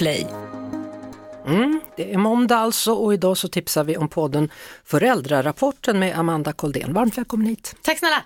Podplay. Mm, det är måndag alltså och idag så tipsar vi om podden Föräldrarapporten med Amanda Koldén. Varmt välkommen hit! Tack snälla!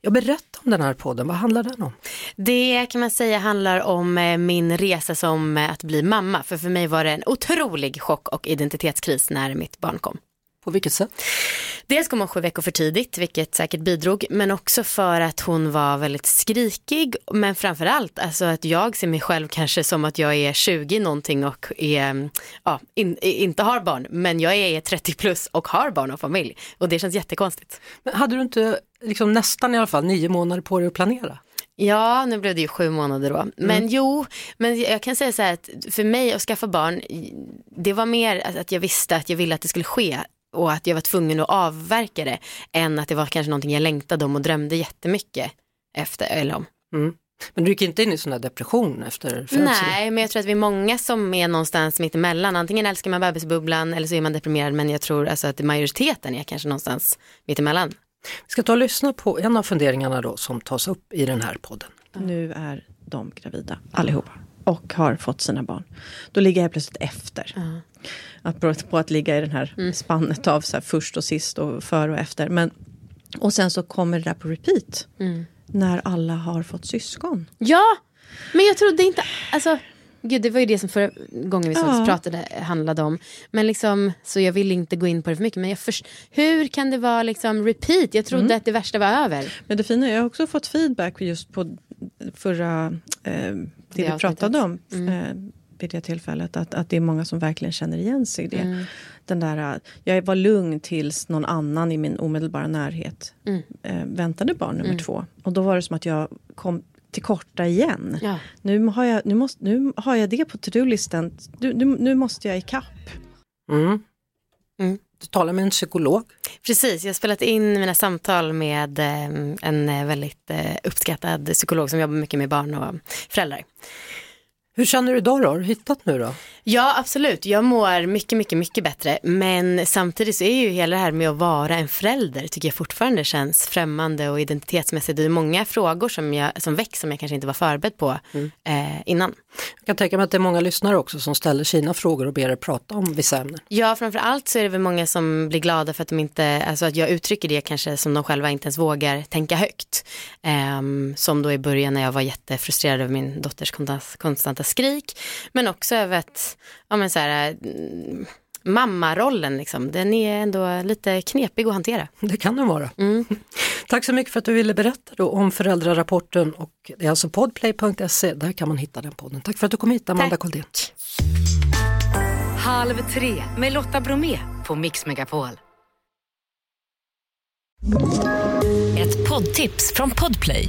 Jag berättar om den här podden, vad handlar den om? Det kan man säga handlar om eh, min resa som eh, att bli mamma. För för mig var det en otrolig chock och identitetskris när mitt barn kom. På vilket sätt? Dels kom hon sju veckor för tidigt, vilket säkert bidrog, men också för att hon var väldigt skrikig. Men framförallt alltså att jag ser mig själv kanske som att jag är 20 någonting och är, ja, in, inte har barn, men jag är 30 plus och har barn och familj. Och det känns jättekonstigt. Men hade du inte liksom nästan i alla fall nio månader på dig att planera? Ja, nu blev det ju sju månader då. Men Mm. jo, men jag kan säga så här att för mig att skaffa barn, det var mer att jag visste att jag ville att det skulle ske och att jag var tvungen att avverka det än att det var kanske någonting jag längtade om och drömde jättemycket efter eller om. Mm. Men du gick inte in i sån här depression efter födseln? Nej, men jag tror att vi är många som är någonstans mitt emellan. Antingen älskar man bebisbubblan eller så är man deprimerad, men jag tror alltså att majoriteten är kanske någonstans mitt emellan. Vi ska ta och lyssna på en av funderingarna då som tas upp i den här podden. Nu är de gravida allihopa och har fått sina barn. Då ligger jag plötsligt efter. Apropå att ligga i den här spannet av så här först och sist och före och efter. Men, och sen så kommer det där på repeat. När alla har fått syskon. Ja, men jag trodde inte, alltså Gud, det var ju det som förra gången vi sågs Ja. pratade handlade om. Men liksom, så jag vill inte gå in på det för mycket. Men jag först, hur kan det vara liksom repeat? Jag trodde att det värsta var över. Men det fina är, jag har också fått feedback just på förra, eh, det, vi avsnittet. pratade om eh, vid det tillfället. Att, att det är många som verkligen känner igen sig i det. Den där, jag var lugn tills någon annan i min omedelbara närhet eh, väntade barn nummer två. Och då var det som att jag kom till korta igen. Ja. Nu, har jag, nu, måste, nu har jag det på to-do-listan. Nu, nu, nu måste jag ikapp. Mm. Mm. Du talar med en psykolog. Precis, jag har spelat in mina samtal med eh, en eh, väldigt eh, uppskattad psykolog som jobbar mycket med barn och föräldrar. Hur känner du idag då? Har du hittat nu då? Ja, absolut. Jag mår mycket, mycket, mycket bättre. Men samtidigt så är ju hela det här med att vara en förälder tycker jag fortfarande känns främmande och identitetsmässigt. Det är många frågor som, jag, som väcks som jag kanske inte var förberedd på eh, innan. Jag kan tänka mig att det är många lyssnare också som ställer sina frågor och ber er prata om vissa ämnen. Ja, framför allt så är det väl många som blir glada för att de inte, alltså att jag uttrycker det kanske som de själva inte ens vågar tänka högt. Ehm, som då i början när jag var jättefrustrerad över min dotters konstanta, skrik. Men också över att, ja men så här, mm, mammarollen liksom, den är ändå lite knepig att hantera. Det kan den vara. Tack så mycket för att du ville berätta då om föräldrarapporten och det är alltså podplay.se, där kan man hitta den podden. Tack för att du kom hit Amanda Tack. Koldén. Halv tre med Lotta Bromé på Mix Megapol. Ett poddtips från Podplay.